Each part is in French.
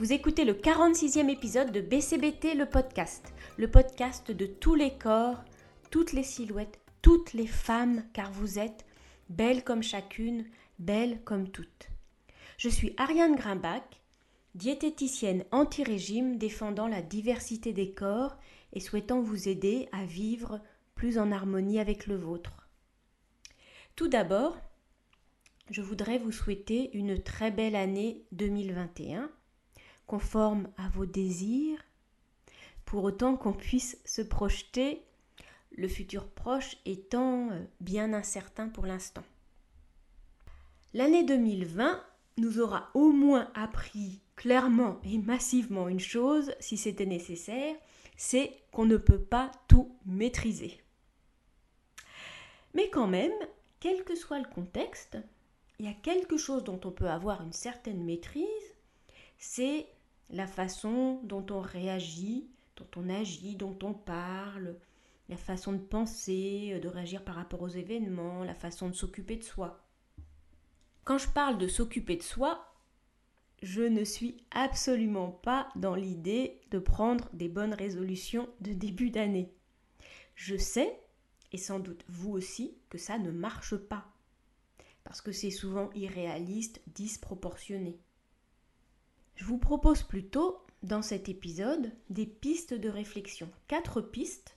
Vous écoutez le 46e épisode de BCBT le podcast, le podcast de tous les corps, toutes les silhouettes, toutes les femmes, car vous êtes belles comme chacune, belles comme toutes. Je suis Ariane Grimbach, diététicienne anti-régime défendant la diversité des corps et souhaitant vous aider à vivre plus en harmonie avec le vôtre. Tout d'abord, je voudrais vous souhaiter une très belle année 2021 conforme à vos désirs, pour autant qu'on puisse se projeter, le futur proche étant euh, bien incertain pour l'instant. L'année 2020 nous aura au moins appris clairement et massivement une chose, si c'était nécessaire, c'est qu'on ne peut pas tout maîtriser. Mais quand même, quel que soit le contexte, il y a quelque chose dont on peut avoir une certaine maîtrise, c'est la façon dont on réagit, dont on agit, dont on parle, la façon de penser, de réagir par rapport aux événements, la façon de s'occuper de soi. Quand je parle de s'occuper de soi, je ne suis absolument pas dans l'idée de prendre des bonnes résolutions de début d'année. Je sais, et sans doute vous aussi, que ça ne marche pas. Parce que c'est souvent irréaliste, disproportionné. Je vous propose plutôt, dans cet épisode, des pistes de réflexion. Quatre pistes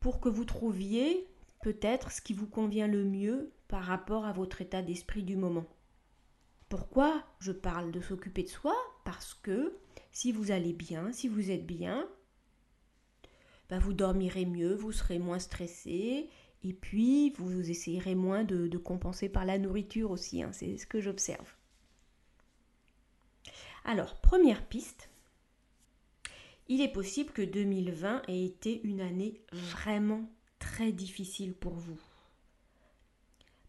pour que vous trouviez peut-être ce qui vous convient le mieux par rapport à votre état d'esprit du moment. Pourquoi je parle de s'occuper de soi? Parce que si vous allez bien, si vous êtes bien, bah, vous dormirez mieux, vous serez moins stressé, et puis vous essayerez moins de, compenser par la nourriture aussi, hein. c'est ce que j'observe. Alors, première piste, il est possible que 2020 ait été une année vraiment très difficile pour vous.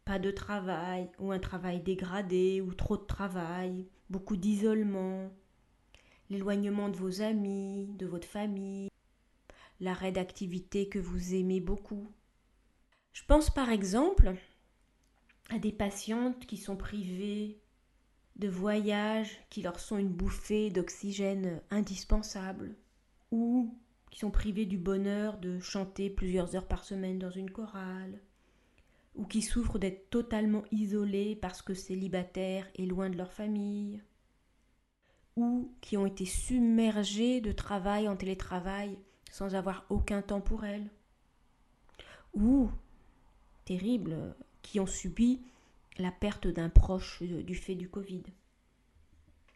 Pas de travail, ou un travail dégradé, ou trop de travail, beaucoup d'isolement, l'éloignement de vos amis, de votre famille, l'arrêt d'activité que vous aimez beaucoup. Je pense par exemple à des patientes qui sont privées de voyages qui leur sont une bouffée d'oxygène indispensable, ou qui sont privés du bonheur de chanter plusieurs heures par semaine dans une chorale, ou qui souffrent d'être totalement isolés parce que célibataires et loin de leur famille, ou qui ont été submergés de travail en télétravail sans avoir aucun temps pour elles, ou, terrible, qui ont subi la perte d'un proche du fait du Covid.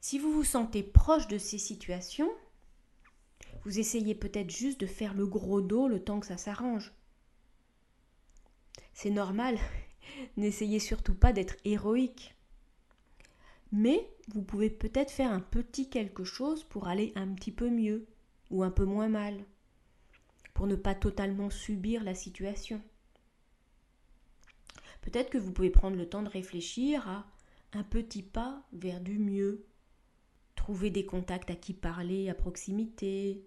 Si vous vous sentez proche de ces situations, vous essayez peut-être juste de faire le gros dos le temps que ça s'arrange. C'est normal, n'essayez surtout pas d'être héroïque. Mais vous pouvez peut-être faire un petit quelque chose pour aller un petit peu mieux ou un peu moins mal, pour ne pas totalement subir la situation. Peut-être que vous pouvez prendre le temps de réfléchir à un petit pas vers du mieux. Trouver des contacts à qui parler à proximité.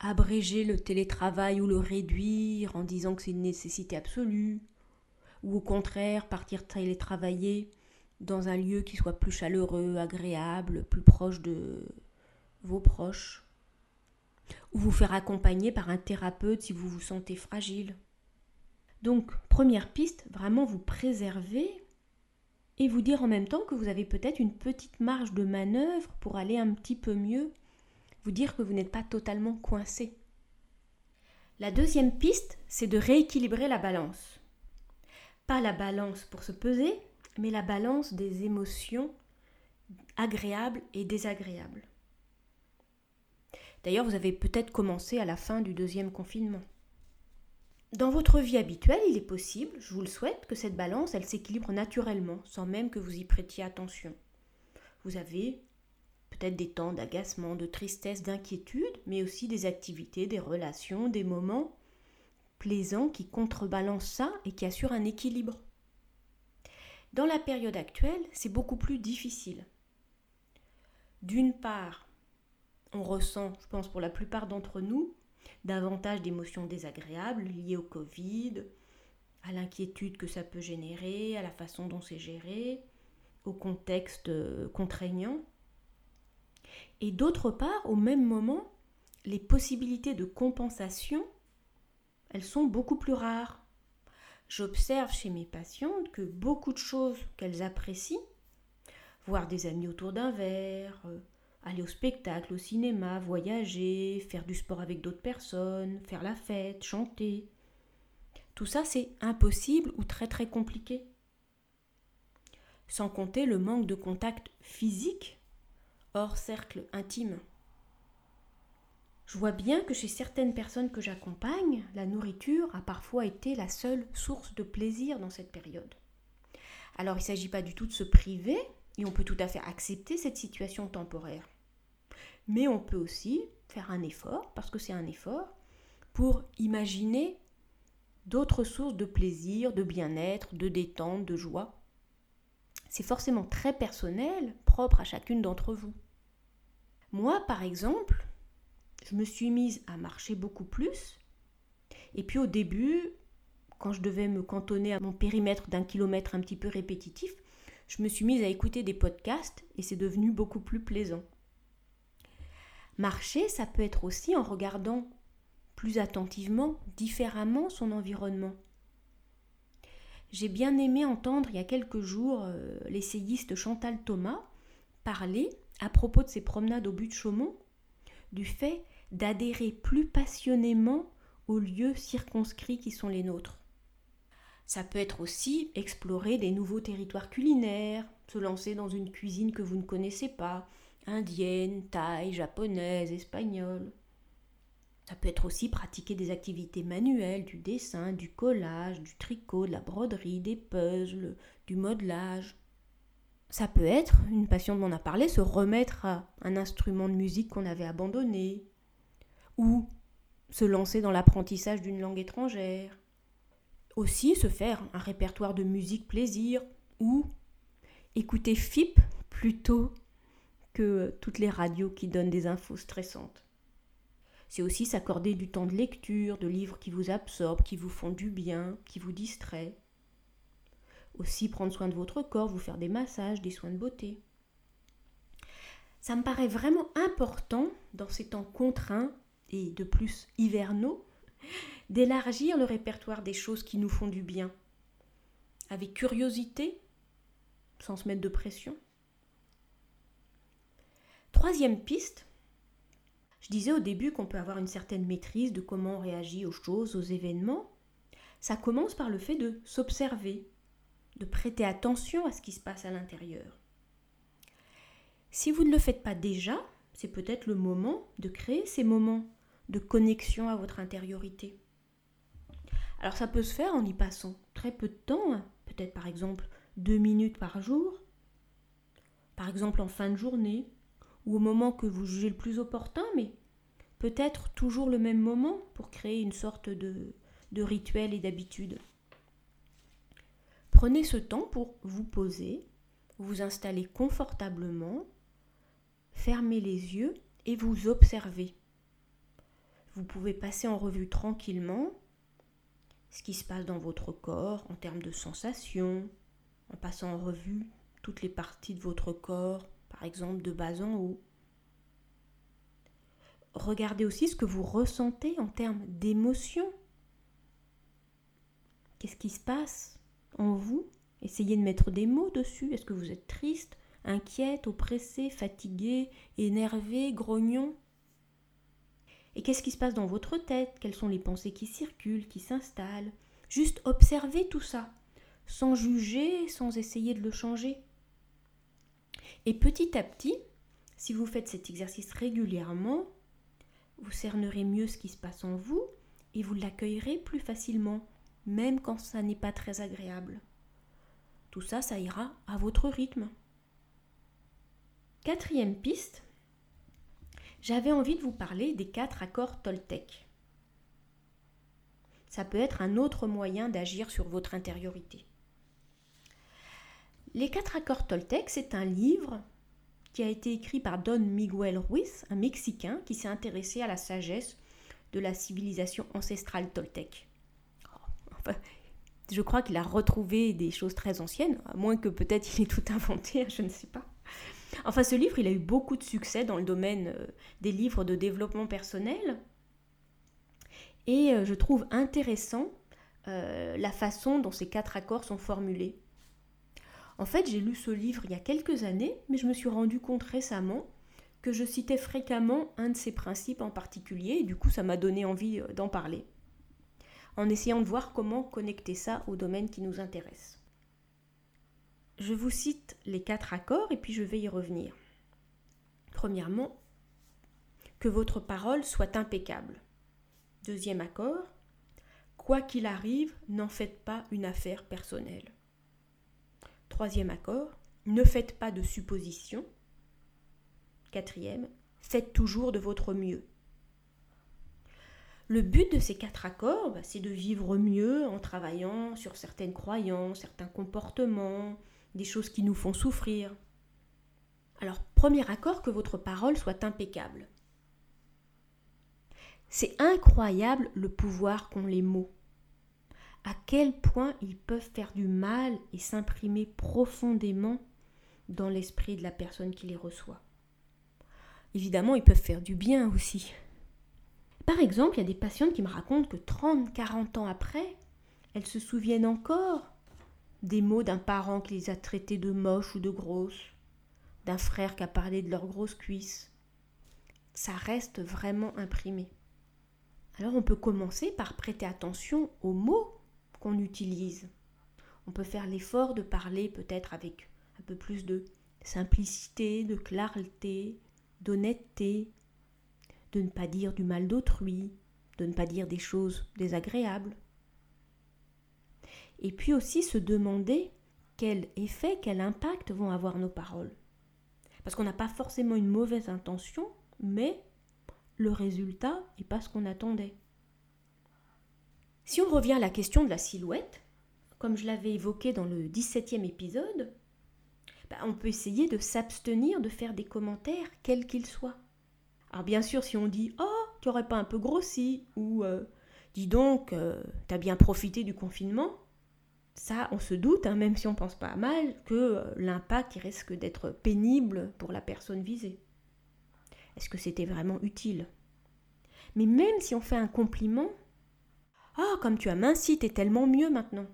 Abréger le télétravail ou le réduire en disant que c'est une nécessité absolue. Ou au contraire, partir télétravailler dans un lieu qui soit plus chaleureux, agréable, plus proche de vos proches. Ou vous faire accompagner par un thérapeute si vous vous sentez fragile. Donc, première piste, vraiment vous préserver et vous dire en même temps que vous avez peut-être une petite marge de manœuvre pour aller un petit peu mieux, vous dire que vous n'êtes pas totalement coincé. La deuxième piste, c'est de rééquilibrer la balance. Pas la balance pour se peser, mais la balance des émotions agréables et désagréables. D'ailleurs, vous avez peut-être commencé à la fin du deuxième confinement. Dans votre vie habituelle, il est possible, je vous le souhaite, que cette balance, elle s'équilibre naturellement, sans même que vous y prêtiez attention. Vous avez peut-être des temps d'agacement, de tristesse, d'inquiétude, mais aussi des activités, des relations, des moments plaisants qui contrebalancent ça et qui assurent un équilibre. Dans la période actuelle, c'est beaucoup plus difficile. D'une part, on ressent, je pense pour la plupart d'entre nous, davantage d'émotions désagréables liées au Covid, à l'inquiétude que ça peut générer, à la façon dont c'est géré, au contexte euh, contraignant. Et d'autre part, au même moment, les possibilités de compensation, elles sont beaucoup plus rares. J'observe chez mes patientes que beaucoup de choses qu'elles apprécient, voir des amis autour d'un verre, euh, aller au spectacle, au cinéma, voyager, faire du sport avec d'autres personnes, faire la fête, chanter. Tout ça, c'est impossible ou très très compliqué. Sans compter le manque de contact physique hors cercle intime. Je vois bien que chez certaines personnes que j'accompagne, la nourriture a parfois été la seule source de plaisir dans cette période. Alors il ne s'agit pas du tout de se priver, et on peut tout à fait accepter cette situation temporaire. Mais on peut aussi faire un effort, parce que c'est un effort, pour imaginer d'autres sources de plaisir, de bien-être, de détente, de joie. C'est forcément très personnel, propre à chacune d'entre vous. Moi, par exemple, je me suis mise à marcher beaucoup plus. Et puis au début, quand je devais me cantonner à mon périmètre d'un kilomètre un petit peu répétitif, je me suis mise à écouter des podcasts et c'est devenu beaucoup plus plaisant. Marcher, ça peut être aussi en regardant plus attentivement, différemment son environnement. J'ai bien aimé entendre il y a quelques jours euh, l'essayiste Chantal Thomas parler à propos de ses promenades au but de Chaumont du fait d'adhérer plus passionnément aux lieux circonscrits qui sont les nôtres. Ça peut être aussi explorer des nouveaux territoires culinaires, se lancer dans une cuisine que vous ne connaissez pas, indienne, thaï, japonaise, espagnole. Ça peut être aussi pratiquer des activités manuelles, du dessin, du collage, du tricot, de la broderie, des puzzles, du modelage. Ça peut être, une dont on a parlé, se remettre à un instrument de musique qu'on avait abandonné, ou se lancer dans l'apprentissage d'une langue étrangère. Aussi se faire un répertoire de musique plaisir, ou écouter FIP plutôt que toutes les radios qui donnent des infos stressantes. C'est aussi s'accorder du temps de lecture, de livres qui vous absorbent, qui vous font du bien, qui vous distraient. Aussi prendre soin de votre corps, vous faire des massages, des soins de beauté. Ça me paraît vraiment important dans ces temps contraints et de plus hivernaux d'élargir le répertoire des choses qui nous font du bien. Avec curiosité, sans se mettre de pression. Troisième piste, je disais au début qu'on peut avoir une certaine maîtrise de comment on réagit aux choses, aux événements. Ça commence par le fait de s'observer, de prêter attention à ce qui se passe à l'intérieur. Si vous ne le faites pas déjà, c'est peut-être le moment de créer ces moments de connexion à votre intériorité. Alors ça peut se faire en y passant très peu de temps, hein. peut-être par exemple deux minutes par jour, par exemple en fin de journée, ou au moment que vous jugez le plus opportun, mais peut-être toujours le même moment pour créer une sorte de, de rituel et d'habitude. Prenez ce temps pour vous poser, vous installer confortablement, fermer les yeux et vous observer. Vous pouvez passer en revue tranquillement ce qui se passe dans votre corps en termes de sensations, en passant en revue toutes les parties de votre corps, par exemple de bas en haut. Regardez aussi ce que vous ressentez en termes d'émotions. Qu'est-ce qui se passe en vous? Essayez de mettre des mots dessus. Est-ce que vous êtes triste, inquiète, oppressé, fatigué, énervé, grognon? Et qu'est-ce qui se passe dans votre tête? Quelles sont les pensées qui circulent, qui s'installent? Juste observez tout ça, sans juger, sans essayer de le changer. Et petit à petit, si vous faites cet exercice régulièrement, vous cernerez mieux ce qui se passe en vous et vous l'accueillerez plus facilement, même quand ça n'est pas très agréable. Tout ça, ça ira à votre rythme. Quatrième piste, j'avais envie de vous parler des quatre accords Toltec. Ça peut être un autre moyen d'agir sur votre intériorité. Les quatre accords Toltec, c'est un livre qui a été écrit par Don Miguel Ruiz, un Mexicain qui s'est intéressé à la sagesse de la civilisation ancestrale Toltec. Oh, je crois qu'il a retrouvé des choses très anciennes, à moins que peut-être il ait tout inventé, je ne sais pas. Enfin, ce livre, il a eu beaucoup de succès dans le domaine euh, des livres de développement personnel. Et euh, je trouve intéressant euh, la façon dont ces quatre accords sont formulés. En fait, j'ai lu ce livre il y a quelques années, mais je me suis rendu compte récemment que je citais fréquemment un de ces principes en particulier, et du coup ça m'a donné envie d'en parler, en essayant de voir comment connecter ça au domaine qui nous intéresse. Je vous cite les quatre accords et puis je vais y revenir. Premièrement, que votre parole soit impeccable. Deuxième accord, quoi qu'il arrive, n'en faites pas une affaire personnelle. Troisième accord, ne faites pas de suppositions. Quatrième, faites toujours de votre mieux. Le but de ces quatre accords, bah, c'est de vivre mieux en travaillant sur certaines croyances, certains comportements, des choses qui nous font souffrir. Alors, premier accord, que votre parole soit impeccable. C'est incroyable le pouvoir qu'ont les mots. À quel point ils peuvent faire du mal et s'imprimer profondément dans l'esprit de la personne qui les reçoit. Évidemment, ils peuvent faire du bien aussi. Par exemple, il y a des patientes qui me racontent que 30, 40 ans après, elles se souviennent encore des mots d'un parent qui les a traités de moches ou de grosses, d'un frère qui a parlé de leurs grosses cuisses. Ça reste vraiment imprimé. Alors on peut commencer par prêter attention aux mots utilise. On peut faire l'effort de parler peut-être avec un peu plus de simplicité, de clarté, d'honnêteté, de ne pas dire du mal d'autrui, de ne pas dire des choses désagréables et puis aussi se demander quel effet, quel impact vont avoir nos paroles. Parce qu'on n'a pas forcément une mauvaise intention, mais le résultat n'est pas ce qu'on attendait. Si on revient à la question de la silhouette, comme je l'avais évoqué dans le 17e épisode, bah, on peut essayer de s'abstenir de faire des commentaires, quels qu'ils soient. Alors bien sûr, si on dit Oh, tu aurais pas un peu grossi ou euh, Dis donc, euh, t'as bien profité du confinement ça, on se doute, hein, même si on pense pas mal, que euh, l'impact risque d'être pénible pour la personne visée. Est-ce que c'était vraiment utile? Mais même si on fait un compliment, ah, comme tu as minci, t'es tellement mieux maintenant.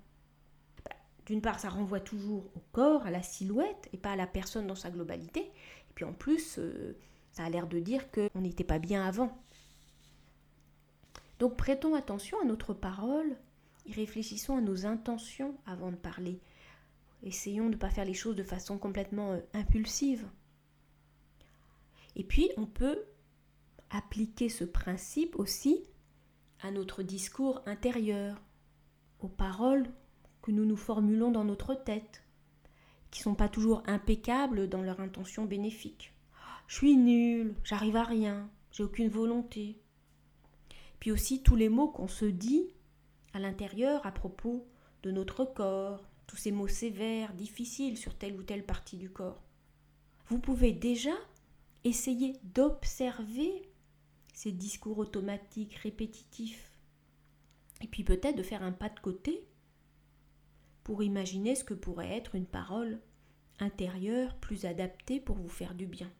Bah, d'une part, ça renvoie toujours au corps, à la silhouette, et pas à la personne dans sa globalité. Et puis en plus, euh, ça a l'air de dire qu'on n'était pas bien avant. Donc prêtons attention à notre parole, et réfléchissons à nos intentions avant de parler. Essayons de ne pas faire les choses de façon complètement euh, impulsive. Et puis, on peut appliquer ce principe aussi notre discours intérieur, aux paroles que nous nous formulons dans notre tête, qui ne sont pas toujours impeccables dans leur intention bénéfique. Je suis nul, j'arrive à rien, j'ai aucune volonté. Puis aussi tous les mots qu'on se dit à l'intérieur à propos de notre corps, tous ces mots sévères, difficiles sur telle ou telle partie du corps. Vous pouvez déjà essayer d'observer ces discours automatiques, répétitifs, et puis peut-être de faire un pas de côté pour imaginer ce que pourrait être une parole intérieure plus adaptée pour vous faire du bien.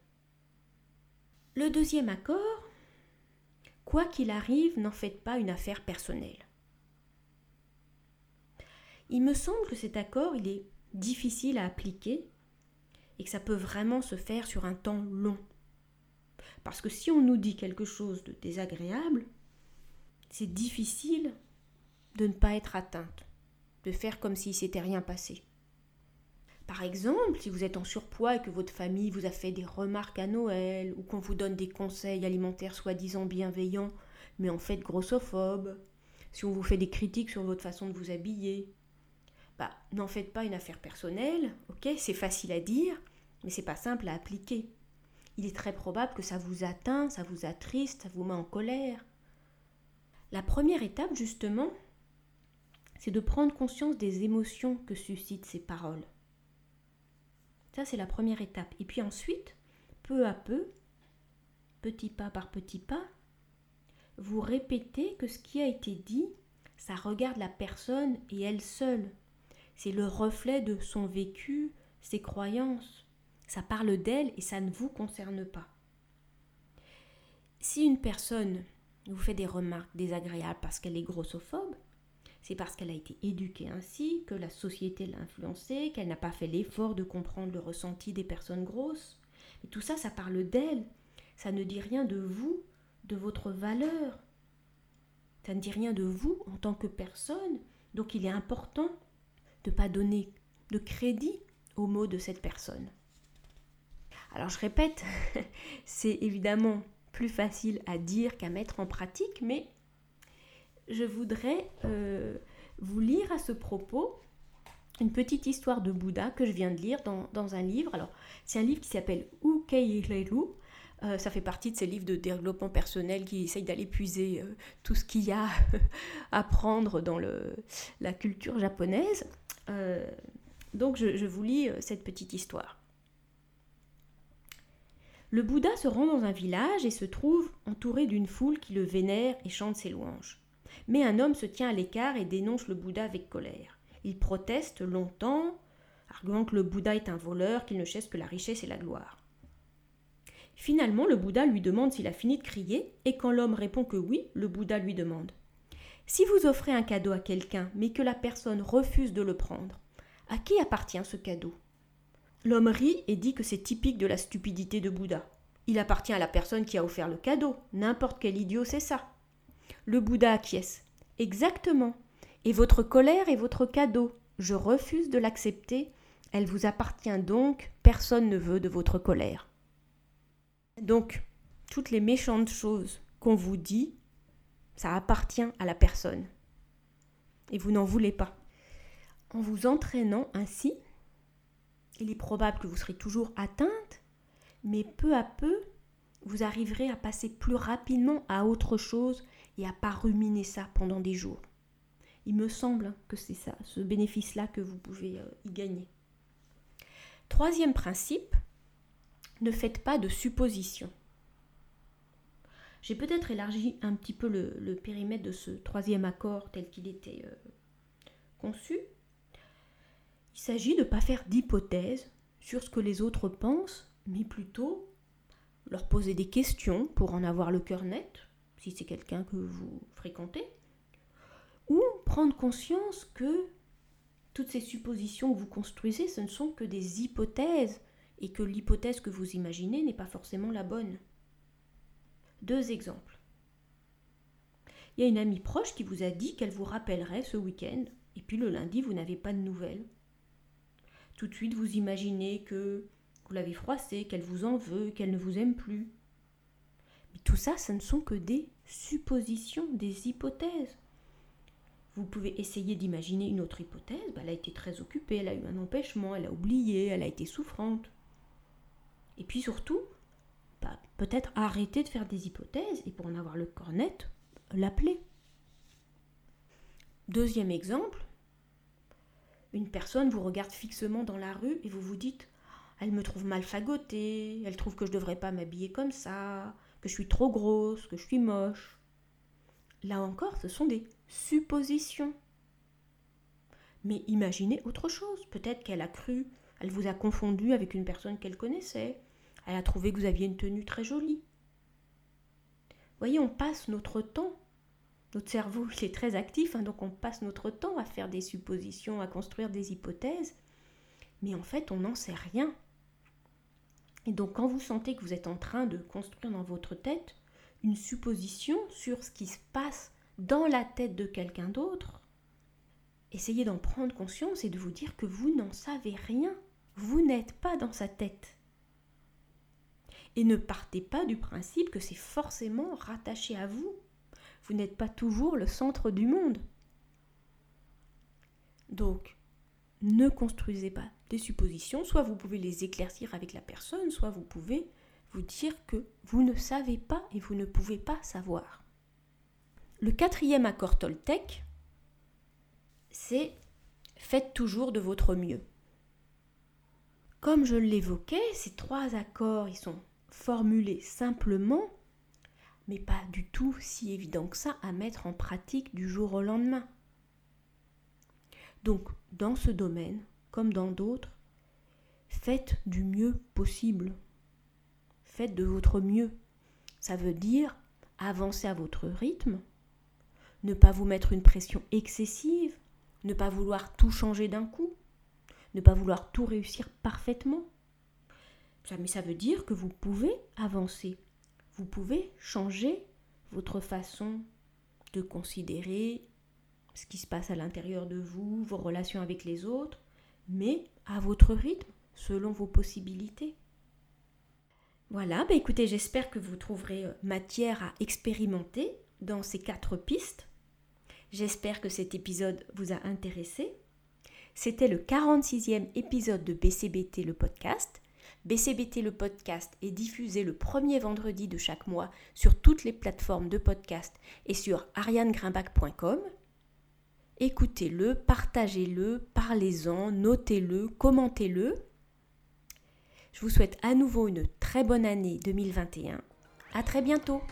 Le deuxième accord, quoi qu'il arrive, n'en faites pas une affaire personnelle. Il me semble que cet accord, il est difficile à appliquer et que ça peut vraiment se faire sur un temps long. Parce que si on nous dit quelque chose de désagréable, c'est difficile de ne pas être atteinte, de faire comme s'il s'était rien passé. Par exemple, si vous êtes en surpoids et que votre famille vous a fait des remarques à Noël ou qu'on vous donne des conseils alimentaires soi-disant bienveillants mais en fait grossophobes, si on vous fait des critiques sur votre façon de vous habiller, bah, n'en faites pas une affaire personnelle, ok C'est facile à dire, mais c'est pas simple à appliquer. Il est très probable que ça vous atteint, ça vous attriste, ça vous met en colère. La première étape, justement, c'est de prendre conscience des émotions que suscitent ces paroles. Ça, c'est la première étape. Et puis ensuite, peu à peu, petit pas par petit pas, vous répétez que ce qui a été dit, ça regarde la personne et elle seule. C'est le reflet de son vécu, ses croyances. Ça parle d'elle et ça ne vous concerne pas. Si une personne vous fait des remarques désagréables parce qu'elle est grossophobe, c'est parce qu'elle a été éduquée ainsi, que la société l'a influencée, qu'elle n'a pas fait l'effort de comprendre le ressenti des personnes grosses. Et tout ça, ça parle d'elle. Ça ne dit rien de vous, de votre valeur. Ça ne dit rien de vous en tant que personne. Donc il est important de ne pas donner de crédit aux mots de cette personne. Alors je répète, c'est évidemment plus facile à dire qu'à mettre en pratique, mais je voudrais euh, vous lire à ce propos une petite histoire de Bouddha que je viens de lire dans, un livre. Alors, c'est un livre qui s'appelle Ukeireru. Euh, ça fait partie de ces livres de développement personnel qui essayent d'aller puiser euh, tout ce qu'il y a à prendre dans la culture japonaise. donc, je vous lis cette petite histoire. Le Bouddha se rend dans un village et se trouve entouré d'une foule qui le vénère et chante ses louanges. Mais un homme se tient à l'écart et dénonce le Bouddha avec colère. Il proteste longtemps, arguant que le Bouddha est un voleur, qu'il ne chasse que la richesse et la gloire. Finalement, le Bouddha lui demande s'il a fini de crier, et quand l'homme répond que oui, le Bouddha lui demande Si vous offrez un cadeau à quelqu'un, mais que la personne refuse de le prendre, à qui appartient ce cadeau? L'homme rit et dit que c'est typique de la stupidité de Bouddha. Il appartient à la personne qui a offert le cadeau. N'importe quel idiot sait ça. Le Bouddha acquiesce. Exactement. Et votre colère est votre cadeau. Je refuse de l'accepter. Elle vous appartient donc. Personne ne veut de votre colère. Donc, toutes les méchantes choses qu'on vous dit, ça appartient à la personne. Et vous n'en voulez pas. En vous entraînant ainsi, il est probable que vous serez toujours atteinte, mais peu à peu, vous arriverez à passer plus rapidement à autre chose et à pas ruminer ça pendant des jours. Il me semble que c'est ça, ce bénéfice-là que vous pouvez euh, y gagner. Troisième principe, ne faites pas de suppositions. J'ai peut-être élargi un petit peu le, périmètre de ce troisième accord tel qu'il était euh, conçu. Il s'agit de ne pas faire d'hypothèses sur ce que les autres pensent, mais plutôt leur poser des questions pour en avoir le cœur net, si c'est quelqu'un que vous fréquentez, ou prendre conscience que toutes ces suppositions que vous construisez, ce ne sont que des hypothèses, et que l'hypothèse que vous imaginez n'est pas forcément la bonne. Deux exemples. Il y a une amie proche qui vous a dit qu'elle vous rappellerait ce week-end, et puis le lundi, vous n'avez pas de nouvelles. Tout de suite, vous imaginez que vous l'avez froissée, qu'elle vous en veut, qu'elle ne vous aime plus. Mais tout ça, ce ne sont que des suppositions, des hypothèses. Vous pouvez essayer d'imaginer une autre hypothèse. Bah, elle a été très occupée, elle a eu un empêchement, elle a oublié, elle a été souffrante. Et puis surtout, bah, peut-être arrêter de faire des hypothèses et pour en avoir le corps net, l'appeler. Deuxième exemple, une personne vous regarde fixement dans la rue et vous vous dites elle me trouve mal fagotée, elle trouve que je ne devrais pas m'habiller comme ça, que je suis trop grosse, que je suis moche. Là encore, ce sont des suppositions. Mais imaginez autre chose. Peut-être qu'elle a cru, elle vous a confondu avec une personne qu'elle connaissait. Elle a trouvé que vous aviez une tenue très jolie. Voyez, on passe notre temps. Notre cerveau, est très actif, hein, donc on passe notre temps à faire des suppositions, à construire des hypothèses. Mais en fait, on n'en sait rien. Et donc quand vous sentez que vous êtes en train de construire dans votre tête une supposition sur ce qui se passe dans la tête de quelqu'un d'autre, essayez d'en prendre conscience et de vous dire que vous n'en savez rien. Vous n'êtes pas dans sa tête. Et ne partez pas du principe que c'est forcément rattaché à vous. Vous n'êtes pas toujours le centre du monde. Donc, ne construisez pas des suppositions, soit vous pouvez les éclaircir avec la personne, soit vous pouvez vous dire que vous ne savez pas et vous ne pouvez pas savoir. Le quatrième accord Toltec, c'est faites toujours de votre mieux. Comme je l'évoquais, ces trois accords, ils sont formulés simplement, mais pas du tout si évident que ça à mettre en pratique du jour au lendemain. Donc, dans ce domaine, comme dans d'autres, faites du mieux possible. Faites de votre mieux. Ça veut dire avancer à votre rythme, ne pas vous mettre une pression excessive, ne pas vouloir tout changer d'un coup, ne pas vouloir tout réussir parfaitement. Mais ça veut dire que vous pouvez avancer, vous pouvez changer votre façon de considérer ce qui se passe à l'intérieur de vous, vos relations avec les autres, mais à votre rythme, selon vos possibilités. Voilà, bah écoutez, j'espère que vous trouverez euh, matière à expérimenter dans ces quatre pistes. J'espère que cet épisode vous a intéressé. C'était le 46e épisode de BCBT le podcast. BCBT le podcast est diffusé le premier vendredi de chaque mois sur toutes les plateformes de podcast et sur arianegrimbach.com. Écoutez-le, partagez-le, parlez-en, notez-le, commentez-le. Je vous souhaite à nouveau une très bonne année 2021. À très bientôt!